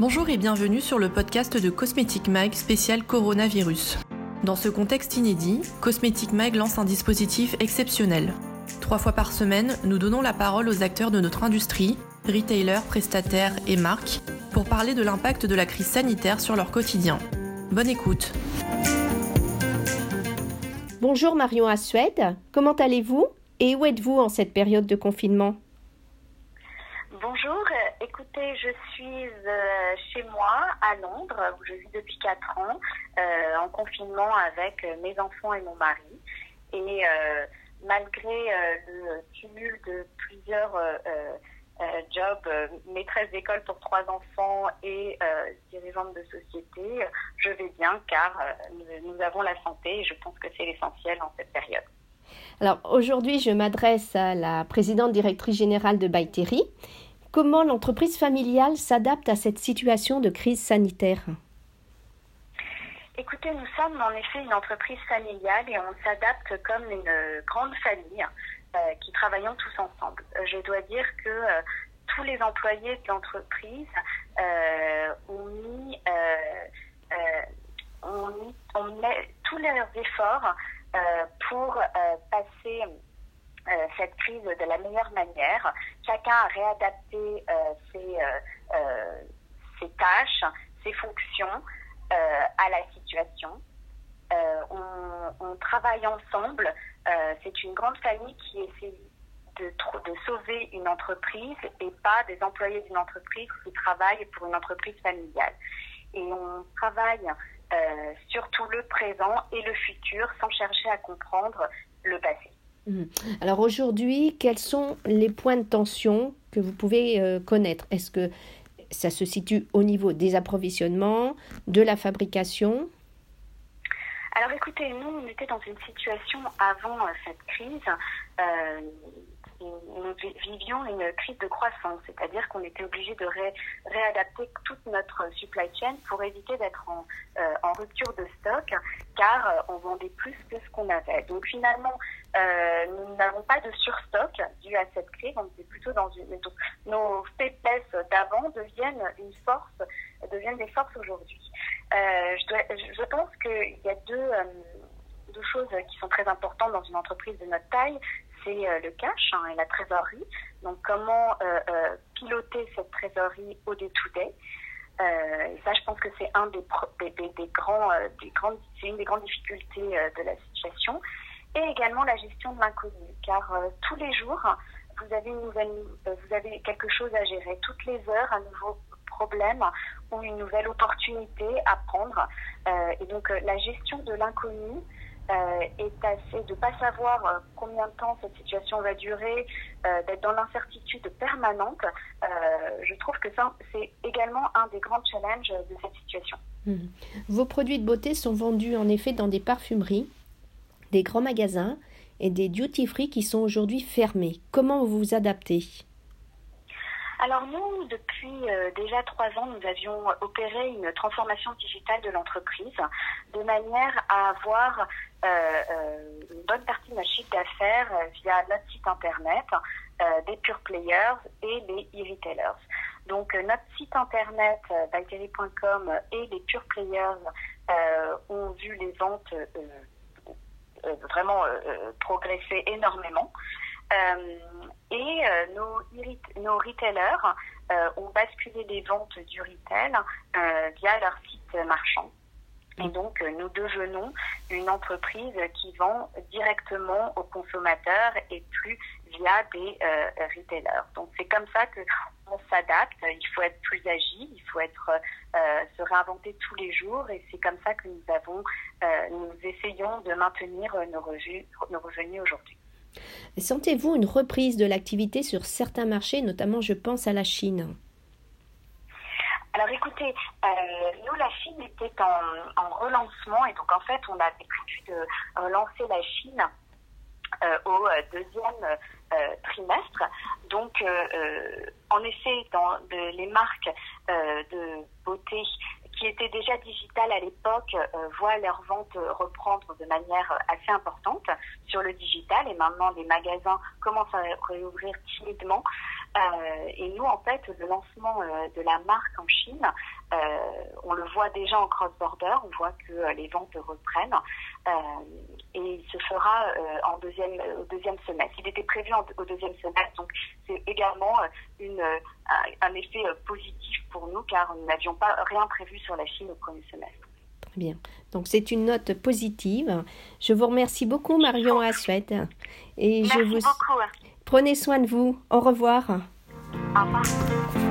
Bonjour et bienvenue sur le podcast de Cosmetic Mag spécial coronavirus. Dans ce contexte inédit, Cosmetic Mag lance un dispositif exceptionnel. Trois fois par semaine, nous donnons la parole aux acteurs de notre industrie, retailers, prestataires et marques, pour parler de l'impact de la crise sanitaire sur leur quotidien. Bonne écoute. Bonjour Marion Assued, comment allez-vous et où êtes-vous en cette période de confinement? Bonjour, écoutez, je suis euh, chez moi à Londres, où je vis depuis 4 ans, euh, en confinement avec mes enfants et mon mari. Et euh, malgré le cumul de plusieurs jobs, maîtresse d'école pour trois enfants et dirigeante de société, je vais bien car nous avons la santé et je pense que c'est l'essentiel en cette période. Alors aujourd'hui, je m'adresse à la présidente directrice générale de Baïtéry Comment l'entreprise familiale s'adapte à cette situation de crise sanitaire? Écoutez, nous sommes en effet une entreprise familiale et on s'adapte comme une grande famille euh, qui travaillons tous ensemble. Euh, je dois dire que euh, tous les employés de l'entreprise ont mis, ont mis tous leurs efforts pour passer euh, cette crise de la meilleure manière. Chacun a réadapté euh, ses, euh, ses, tâches, ses fonctions à la situation. On, travaille ensemble. C'est une grande famille qui essaie de, sauver une entreprise et pas des employés d'une entreprise qui travaillent pour une entreprise familiale. Et on travaille euh, sur tout le présent et le futur sans chercher à comprendre le passé. Mhm. Alors aujourd'hui, quels sont les points de tension que vous pouvez euh, connaître? Est-ce que ça se situe au niveau des approvisionnements, de la fabrication? Alors écoutez, nous, on était dans une situation avant euh, cette crise. Euh, nous vivions une crise de croissance, c'est-à-dire qu'on était obligé de réadapter toute notre supply chain pour éviter d'être en, en, rupture de stock, car on vendait plus que ce qu'on avait. Donc finalement, euh, nous n'avons pas de surstock dû à cette crise. On est plutôt dans une. nos faiblesses d'avant deviennent une force, deviennent des forces aujourd'hui. Euh, je, je, pense qu'il y a euh, deux, choses qui sont très importantes dans une entreprise de notre taille. C'est euh, le cash hein, et la trésorerie. Donc, comment euh, piloter cette trésorerie au day-to-day. ça, je pense que c'est un des, grands, des grandes, une des grandes difficultés de la situation et également la gestion de l'inconnu, car euh, tous les jours, vous avez, une nouvelle, euh, vous avez quelque chose à gérer. Toutes les heures, un nouveau problème ou une nouvelle opportunité à prendre. Euh, et donc, la gestion de l'inconnu est assez de ne pas savoir combien de temps cette situation va durer, d'être dans l'incertitude permanente. je trouve que ça, c'est également un des grands challenges de cette situation. Mmh. Vos produits de beauté sont vendus en effet dans des parfumeries des grands magasins et des duty-free qui sont aujourd'hui fermés. Comment vous vous adaptez? Alors nous, depuis euh, déjà trois ans, nous avions opéré une transformation digitale de l'entreprise de manière à avoir euh, euh, une bonne partie de notre chiffre d'affaires via notre site internet, des pure players et les e-retailers. Donc notre site internet bacterie.com et les pure players ont vu les ventes vraiment progressé énormément. Et nos, nos retailers ont basculé les ventes du retail via leur site marchand. Et donc, nous devenons une entreprise qui vend directement aux consommateurs et plus via des retailers. Donc, c'est comme ça que on s'adapte. Il faut être plus agile, il faut être euh, se réinventer tous les jours, et c'est comme ça que nous avons, euh, nous essayons de maintenir nos revenus, nos revenus aujourd'hui. Sentez-vous une reprise de l'activité sur certains marchés, notamment je pense à la Chine? Alors écoutez, euh, nous la Chine était en, en, relancement et donc en fait on a prévu de relancer la Chine euh, au euh, deuxième trimestre. Donc, en effet, dans les marques de beauté qui étaient déjà digitales à l'époque voient leurs ventes reprendre de manière assez importante sur le digital et maintenant les magasins commencent à réouvrir timidement. et nous, en fait, le lancement de la marque en Chine, on le voit déjà en cross-border, on voit que les ventes reprennent et il se fera en deuxième, au deuxième semestre. Il était prévu au deuxième semestre, donc c'est également une, un, effet positif pour nous car nous n'avions pas rien prévu sur la Chine au premier semestre. Très bien. Donc c'est une note positive. Je vous remercie beaucoup Marion Assuette. Et Merci je vous beaucoup. prenez soin de vous. Au revoir. Au revoir.